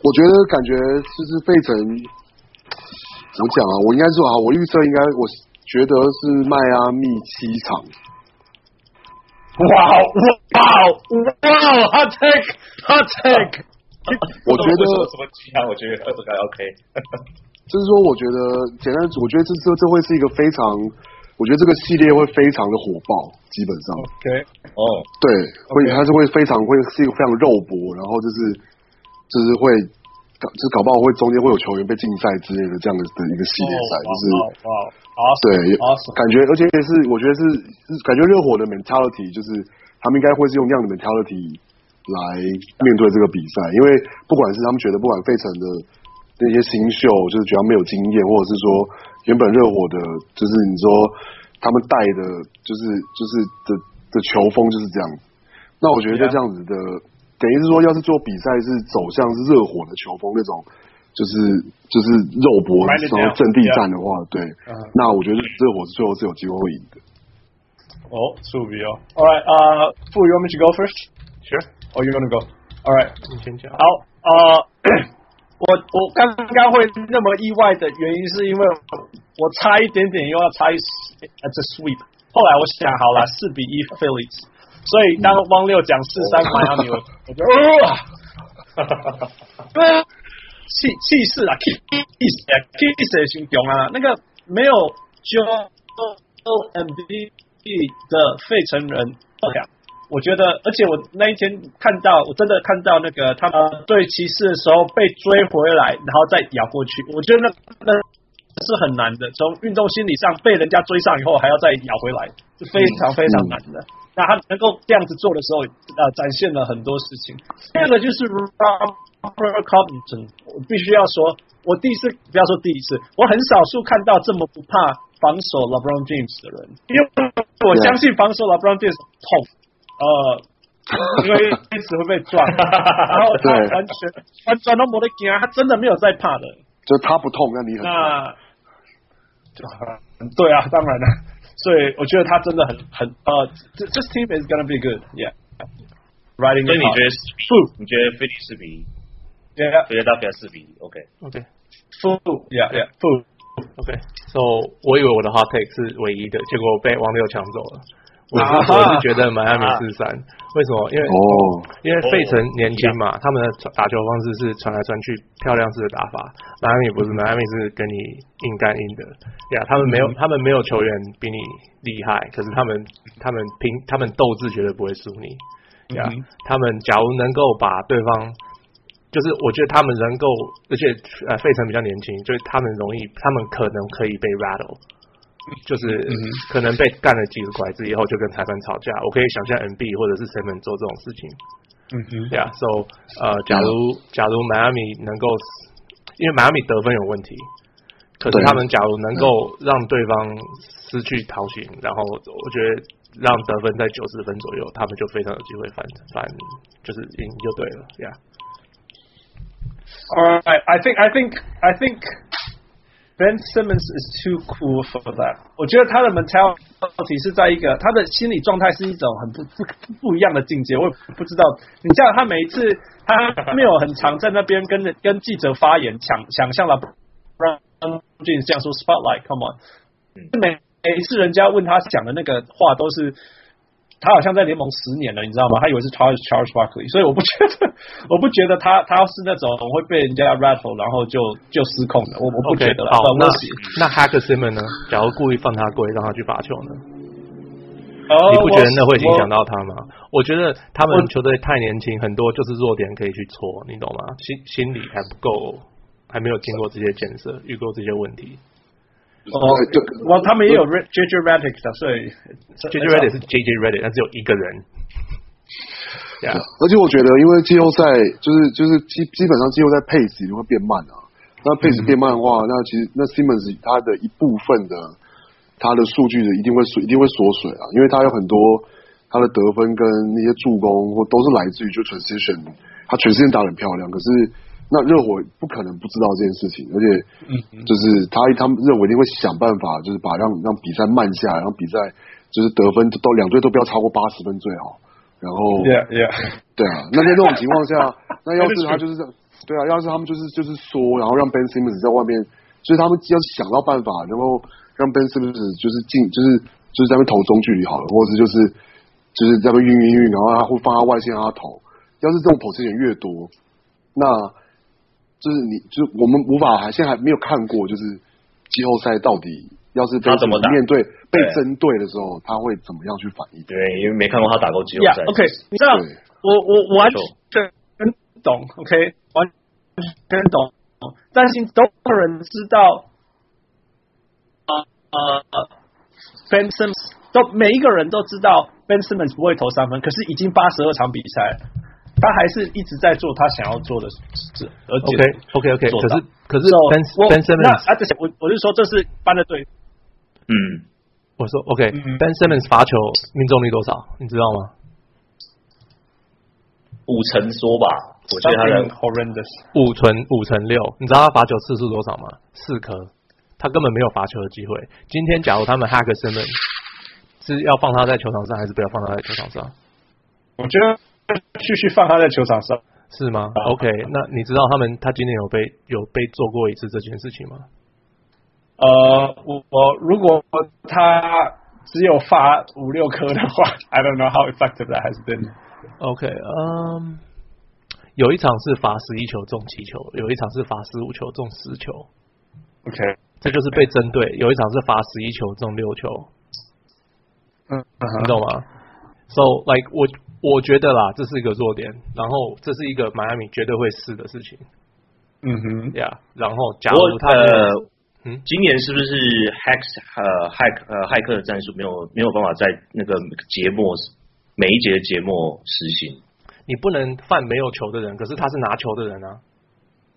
我觉得感觉就是费城。怎么讲啊？我应该说啊，我预测应该，我觉得是迈阿密七场。哇哇哇哇！Hot take，Hot take。我觉得什么七场？我觉得这个 OK。就是说，我觉得简单，我觉得这这这会是一个非常，我觉得这个系列会非常的火爆，基本上。OK。哦，对，会它是会非常会是一个非常肉搏，然后就是就是会。搞就搞不好会中间会有球员被禁赛之类的这样的的一个系列赛，就是对，感觉而且是我觉得是感觉热火的 mentality 就是他们应该会是用那样的 mentality 来面对这个比赛，因为不管是他们觉得不管费城的那些新秀就是觉得没有经验，或者是说原本热火的，就是你说他们带的，就是就是的的球风就是这样，那我觉得就这样子的。等于是说，要是做比赛是走向是热火的球风那种就是就是肉搏，然后阵地战的话，对，那我觉得热火是最后是有机会会赢的。哦，苏比哦，All right，呃，Fu you want me to go first？Sure，or you wanna go？All right，你先讲。好，呃，我我刚刚会那么意外的原因，是因为我差一点点又要猜 It's a sweep，后来我想好了，四比一 Phillies，所以当汪六讲四三迈阿密，我我觉得，呃，气气势啊，气势啊，气势也形容啊，那个没有 Joel Embiid 的费城人，OK，我觉得，而且我那一天看到，我真的看到那个他们对骑士的时候被追回来，然后再咬过去，我觉得那那是很难的。从运动心理上，被人家追上以后还要再咬回来，是非常非常难的。嗯、那他能够这样子做的时候，呃，展现了很多事情。第二个就是 Robert Covington，我必须要说，我第一次不要说第一次，我很少数看到这么不怕。防守 LeBron James 的人，因为我相信防守 LeBron James 痛，呃，因为一直会被撞，然后他完全完全都没得惊，他真的没有在怕的。就他不痛，那你很那就对啊，当然了，所以我觉得他真的很很呃，这这 team is gonna be good，yeah，riding。所以你觉得四比？你觉得菲利四比一？Yeah，Philadelphia 四比一，OK，OK，Full，yeah，yeah，Full。OK，so 我以为我的 hot take 是唯一的，结果被王六抢走了。我是我是觉得迈阿密四三，为什么？因为哦，因为费城年轻嘛，他们的打球方式是传来传去、漂亮式的打法。迈阿密不是，迈阿密是跟你硬干硬的。呀，他们没有，他们没有球员比你厉害，可是他们他们拼，他们斗志绝对不会输你。呀，他们假如能够把对方。就是我觉得他们能够，而且呃，费城比较年轻，就是他们容易，他们可能可以被 rattle，就是可能被干了几个拐子以后就跟裁判吵架。我可以想象 NB 或者是 Simmons 做这种事情。嗯哼，对啊，so 呃，假如假如迈阿密能够，因为迈阿密得分有问题，可是他们假如能够让对方失去逃行，然后我觉得让得分在九十分左右，他们就非常有机会反反，就是赢就对了，呀、yeah.。Uh, I think I think I think Ben Simmons is too cool for that。我觉得他的 mentality 是在一个他的心理状态是一种很不不不一样的境界。我也不知道，你知道他每一次他没有很常在那边跟跟记者发言，抢抢像了 Brown James 这样说 spotlight，come on。每每一次人家问他讲的那个话都是。他好像在联盟十年了，你知道吗？他以为是 Charles Charles Barkley，所以我不觉得，我不觉得他他是那种会被人家 rattle，然后就就失控的。我我不觉得。Okay, 好，那那 Hack Simon 呢？假如故意放他跪，让他去罚球呢？哦，你不觉得那会影响到他吗？我，我觉得他们球队太年轻，很多就是弱点可以去搓，你懂吗？心心理还不够，还没有经过这些建设，遇过这些问题。哦，哇，他们也有 JJ Redick 的，所以 JJ Redick 是 JJ Redick，但只有一个人。对，而且我觉得，因为季后赛就是就是基基本上季后赛 pace 就会变慢啊。那 pace 变慢的话，那其实那 Simmons 他的一部分的他的数据的一定会一定会缩水啊，因为他有很多他的得分跟那些助攻或都是来自于就 transition，他全世界打得很漂亮，可是。那热火不可能不知道这件事情，而且，就是他他们认为一定会想办法，就是把让让比赛慢下来，让比赛就是得分都两队都不要超过八十分最好。然后，yeah yeah，对啊，那在这种情况下，那要是他就是这样，对啊，要是他们就是就是说，然后让 Ben Simmons 在外面，就是他们要想到办法，然后让 Ben Simmons 就是进，就是就是在那边投中距离好了，或者是就是就是在那边运运运，然后他会放他外线让他投。要是这种投球点越多，那就是你，就是我们无法还现在还没有看过，就是季后赛到底要是他怎么面对被针对的时候，他会怎么样去反应？对，因为没看过他打过季后赛。Yeah, OK，你知道，我我完全懂，OK，完全懂。但是都有人知道，呃呃，Ben Simmons 都每一个人都知道 Ben Simmons 不会投三分，可是已经八十二场比赛。他还是一直在做他想要做的事，而且 OK OK OK，可是可是 Ben Ben Simmons 啊，这些我我是说这是班的队，嗯，我说 OK，Ben Simmons 罚球命中率多少？你知道吗？五成说吧，我觉得他的 horrendous 五成五成六，你知道他罚球次数多少吗？四颗，他根本没有罚球的机会。今天假如他们 Hack Simmons 是要放他在球场上，还是不要放他在球场上？我觉得继续放他在球场上，是吗？OK，那你知道他们他今年有被有被做过一次这件事情吗？呃，我我如果他只有罚五六颗的话，I don't know how effective that has been。OK，嗯，有一场是罚十一球中七球，有一场是罚十五球中十球。OK，这就是被针对。有一场是罚十一球中六球。嗯，你懂吗？So like 我我觉得啦，这是一个弱点，然后这是一个迈阿密绝对会试的事情。嗯哼，呀、yeah，然后假如他呃。嗯，今年是不是 hack 呃 hack 呃骇客的战术没有没有办法在那个节目每一节的节目实行？你不能犯没有球的人，可是他是拿球的人啊。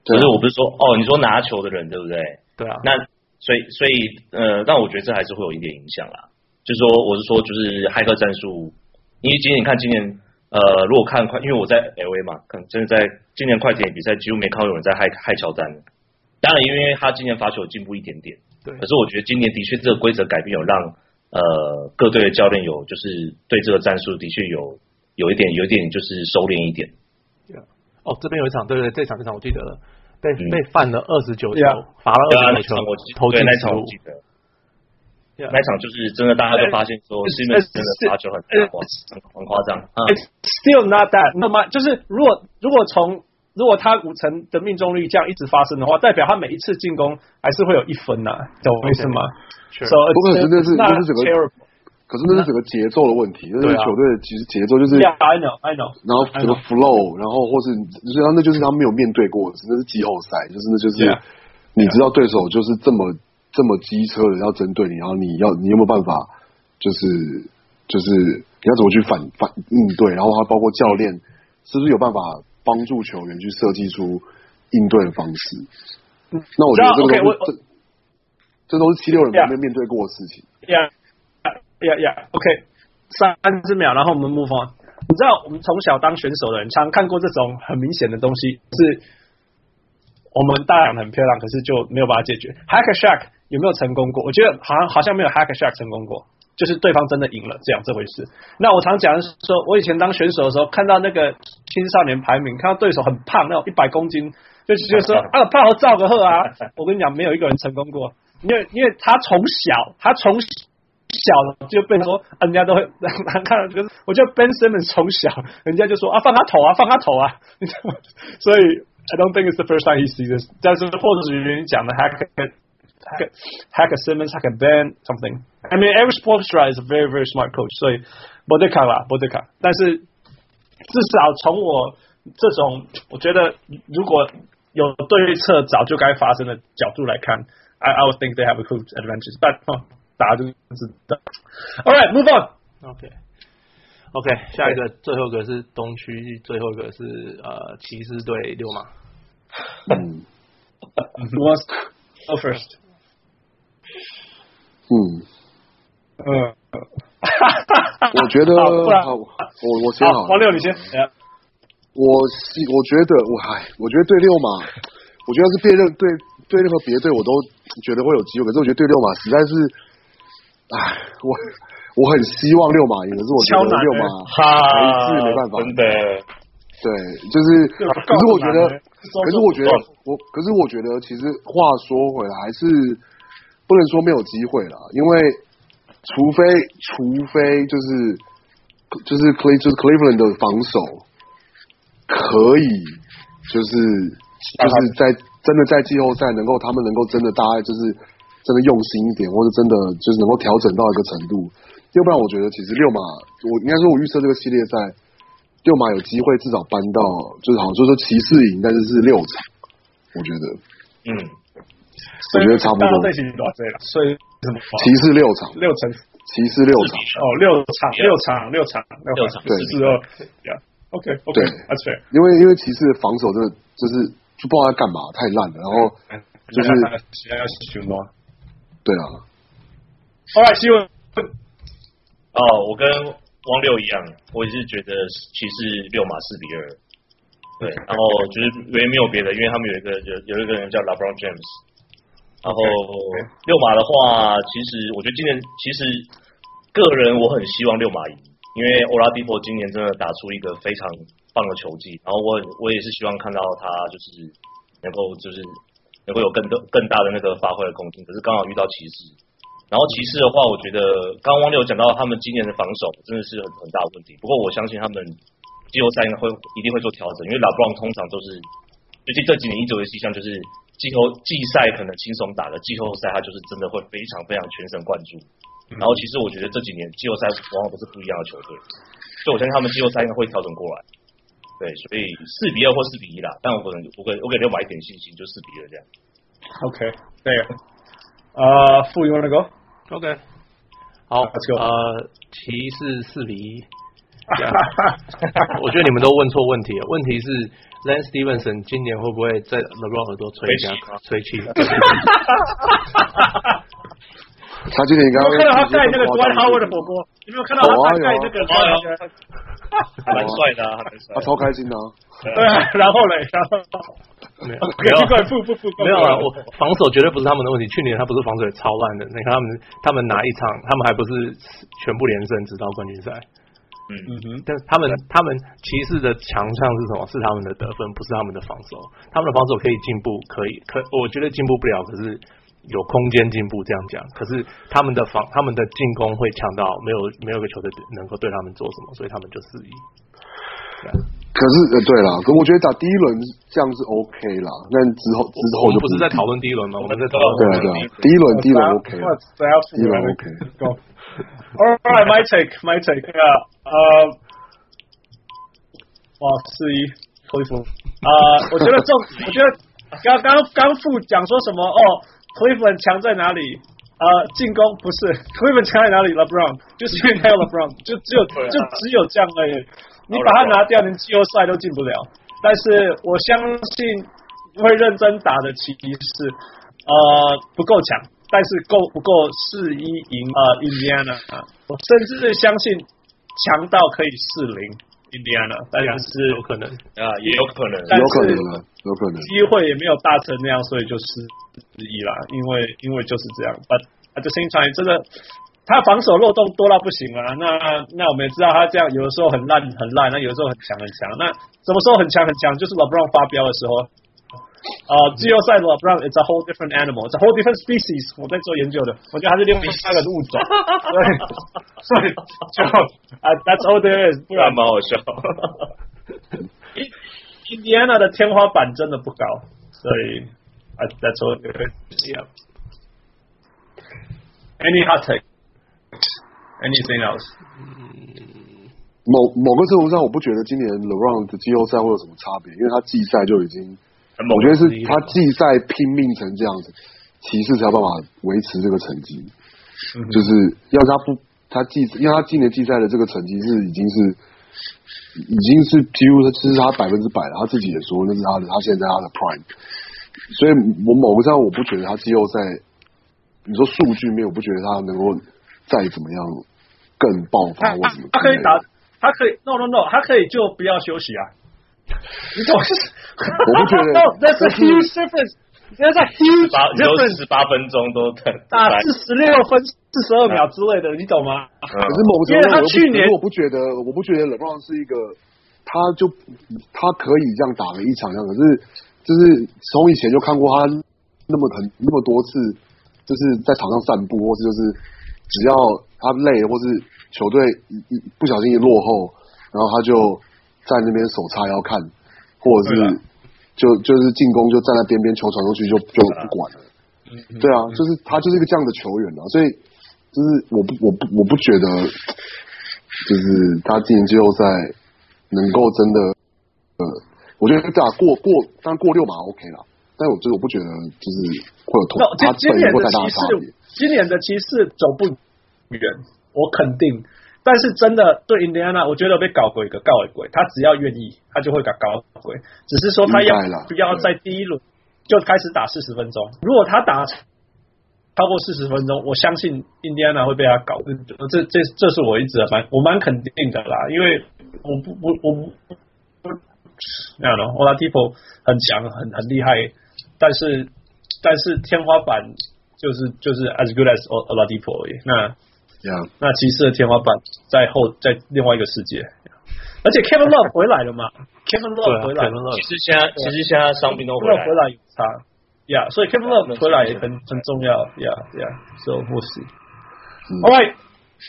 可是我不是说哦，你说拿球的人对不对？对啊。那所以所以呃，但我觉得这还是会有一点影响啦。就是说，我是说，就是骇客战术，因为今年你看今年呃，如果看快，因为我在 LA 嘛，可能真的在今年快艇比赛几乎没看到有人在害害乔丹。当然，因为他今年罚球进步一点点，对。可是我觉得今年的确这个规则改变有让呃各队的教练有就是对这个战术的确有有一点有一点就是收敛一点。对哦，这边有一场，对对，这场这场我记得了，被、嗯、被犯了二十九球，罚了二十九球，投进失误。那场就是真的，大家都发现说，是因为真的罚球很很很夸张。It's still not that，那么就是如果如果从如果他五成的命中率这样一直发生的话，代表他每一次进攻还是会有一分呐、啊，懂我意思吗？不过可是那是那是整个，可是那是整个节奏的问题，那是球队其实节奏就是 yeah, I know, I know, 然后整个 flow，然后或是就是他那就是他没有面对过，那是季后赛，就是那就是你知道对手就是这么这么机车的要针对你，然后你要你有没有办法，就是就是你要怎么去反反应对，然后还包括教练是不是有办法。帮助球员去设计出应对的方式。那我觉得这个都是这这都是七六人没面对过的事情。Yeah, yeah, yeah. OK，三十秒，然后我们 move on。你知道，我们从小当选手的人，常看过这种很明显的东西，是我们大讲的很漂亮，可是就没有办法解决。Hack a Shaq 有没有成功过？我觉得好像好像没有 Hack a Shaq 成功过。就是对方真的赢了，这样这回事。那我常讲的是说，我以前当选手的时候，看到那个青少年排名，看到对手很胖，那种一百公斤，就是就说 啊，胖我照个贺啊。我跟你讲，没有一个人成功过，因为因为他从小他从小就被说，人家都会难 看。就是我觉得 Ben Simmons 从小，人家就说啊，放他投啊，放他投啊。所以 I don't think it's the first time he sees this。但是或者是你讲的。Hack, hack a Simmons, hack a Ben, something. I mean, every sports writer is a very, very smart coach. 所以，博德卡啦，博德卡。但是，至少从我这种，我觉得如果有对策，早就该发生的角度来看，I I would think they have a huge advantage. 但哦，大家就知道。All right, move on. OK, OK. 下一个，最后一个是东区，最后一个是呃骑士对溜马。嗯 Who wants go first? 嗯。嗯，我觉得好，我我先好，黄六你先。我我觉得我嗨，我觉得对六马，我觉得是别任对对任何别队我都觉得会有机会，可是我觉得对六马实在是，唉，我我很希望六马赢，可是我觉得六马还是没办法，真的，对，就是，可是我觉得，可是我觉得我，可是我觉得其实话说回来还是。不能说没有机会了，因为除非除非就是就是 Cle 就是 Cleveland 的防守可以就是就是在真的在季后赛能够他们能够真的大概就是真的用心一点，或者真的就是能够调整到一个程度，要不然我觉得其实六马我应该说我预测这个系列赛六马有机会至少扳到就是好像就是说骑士赢，但是是六场，我觉得嗯。我觉得差不多。所以骑士六场，六成，骑士六场。哦，六场，六场，六场，六场，对，四二。Yeah，OK，OK，对。因为因为骑士防守真的就是就不知道在干嘛，太烂了。然后就是？对啊。All right，希文。哦，我跟王六一样，我也是觉得骑士六马四比二。对，然后就是因为没有别的，因为他们有一个有有一个人叫 LeBron James。然后六马的话，其实我觉得今年其实个人我很希望六马赢，因为欧拉迪波今年真的打出一个非常棒的球技，然后我我也是希望看到他就是能够就是能够有更多更大的那个发挥的空间，可是刚好遇到骑士。然后骑士的话，我觉得刚刚汪六讲到他们今年的防守真的是很很大的问题。不过我相信他们季后赛应该会一定会做调整，因为 LeBron 通常都是最近这几年一直有迹象就是季后季赛可能轻松打的，季后赛他就是真的会非常非常全神贯注。然后其实我觉得这几年季后赛往往都是不一样的球队，所以我相信他们季后赛应该会调整过来。对，所以四比二或四比一啦，但我可能我给我给六买一点信心，就四比二这样。OK，对。呃，傅，you wanna go？OK，好，呃，骑士四比一。我觉得你们都问错问题了。问题是 Lance Stephenson 今年会不会在 LeBron 耳朵吹一下吹气？他今年应该会。有没有看到他盖那个 Dwight Howard 的火锅？有没有看到他盖那个？还蛮帅的，他超开心的。对啊，然后嘞，然后。没有，没有，没有啊！我防守绝对不是他们的问题。去年他不是防守也超烂的，你看他们，他们拿一场，他们还不是全部连胜，直到冠军赛。嗯嗯哼，但他们他们骑士的强项是什么？是他们的得分，不是他们的防守。他们的防守可以进步，可以可，我觉得进步不了，可是有空间进步。这样讲，可是他们的防，他们的进攻会强到没有没有个球队能够对他们做什么，所以他们就失一。可是呃，对了，可我觉得打第一轮这样是 OK 啦，那之后之后就不是在讨论第一轮吗？我们在讨论对啊对啊，第一轮第一轮 OK，第一轮 OK。All right, my take, my take. 呃，哇，四一，恢复。啊，我觉得这，我觉得刚刚刚副讲说什么？哦，Cleveland 强在哪里？呃，进攻不是 Cleveland 强在哪里？LeBron 就是因为他有 LeBron，就只有就只有这样而已。你把他拿掉，连季后赛都进不了。但是我相信会认真打的骑士，呃，不够强，但是够不够四一赢呃印第安纳啊？我甚至相信强到可以四零印第安纳，但是有可能啊，也有可能，有可能啊，有可能机会也没有大成那样，所以就是之一啦。因为因为就是这样，But at the same time 真的。他防守漏洞多到不行啊！那那我们也知道他这样有的时候很烂很烂，那有的时候很强很强。那什么时候很强很强？就是 LeBron 发飙的时候。呃，季后赛 LeBron it's a whole different animal, it's a whole different species。我在做研究的，我觉得他是另外一个物种。对，所以就啊，That's all there is，不然蛮好笑。印第安纳的天花板真的不高，所以啊，That's all there is。Yeah. Any hot take? Anything else？某某个程度上，我不觉得今年 LeBron 的季后赛会有什么差别，因为他季赛就已经，我觉得是他季赛拼命成这样子，骑士才有办法维持这个成绩。就是要他不，他季，因为他今年季赛的这个成绩是已经是，已经是几乎是他百分之百了，他自己也说那是他的，他现在在他的 prime。所以我某个上，我不觉得他季后赛，你说数据面，我不觉得他能够。再怎么样更爆发，或什么？他可以打，他可以 no no no，他可以就不要休息啊！你懂？我不觉得。No, that's a huge difference. That's a huge difference. 十八分钟都打四十六分四十二秒之类的，你懂吗？可是某个程度，他去年我不觉得，我不觉得 LeBron 是一个，他就他可以这样打了一场这样，可是就是从以前就看过他那么很那么多次，就是在场上散步，或是就是。只要他累，或是球队一一不小心一落后，然后他就在那边手叉腰看，或者是就就是进攻就站在边边，球传出去就就不管了。对啊，就是他就是一个这样的球员啊，所以就是我不我不我不觉得，就是他今年季后赛能够真的呃，我觉得打过过，当然过六码 OK 啦，但我觉得我不觉得就是会有同他本人会太大的差别。今年的骑士走不远，我肯定。但是真的对印第安纳，我觉得被搞鬼个告鬼，他只要愿意，他就会搞搞鬼。只是说他要不要在第一轮就开始打四十分钟？如果他打超过四十分钟，我相信印第安纳会被他搞。这这这是我一直蛮我蛮肯定的啦，因为我不我我不那样的，Oladipo 很强很很厉害，但是但是天花板就是就是 as good as Oladipo 而已。那 Yeah. 那骑士的天花板在后在另外一个世界，而且 Kevin Love 回来了嘛？Kevin Love 回来了，其实现在其实现在伤兵都回来回来有差，Yeah，所以 Kevin Love 回来也很很重要，Yeah，Yeah，So we'll see. All right，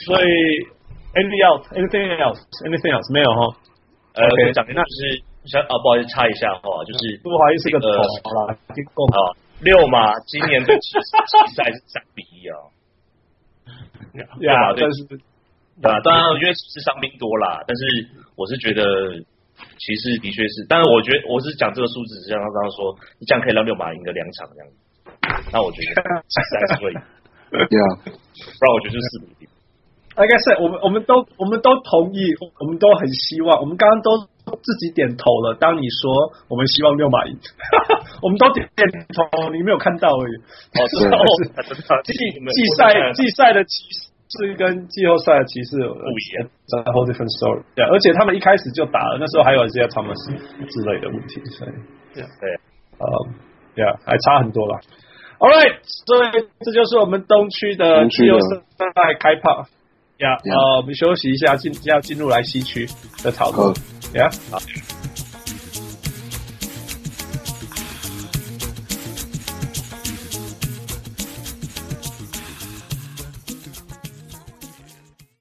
所以 anything else？Anything else？Anything else？没有哈？呃，讲那就是想啊，不好意思插一下哈，就是不好意思，个头好了，啊，六马今年的骑士赛是三比一啊。呀，但是，对啊？当然，因为是伤兵多啦，但是我是觉得骑士的确是，但是我觉得我是讲这个数字，是像他刚刚说，这样可以让六马赢个两场这样子。那我觉得骑士还是会赢，对啊，不然我觉得就是四比零。Like I said，我们我们都我们都同意，我们都很希望，我们刚刚都自己点头了。当你说我们希望六马赢，我们都点点头，你没有看到而已。哦，是哦，季季赛季赛的骑士跟季后赛的骑士不一样，whole different story。对，而且他们一开始就打了，那时候还有一些 Thomas 之类的问题，所以对，呃，对啊，还差很多了。All right，所以这就是我们东区的季后赛开炮。呀，呃，我们休息一下，进要进入来西区的讨论，呀，好。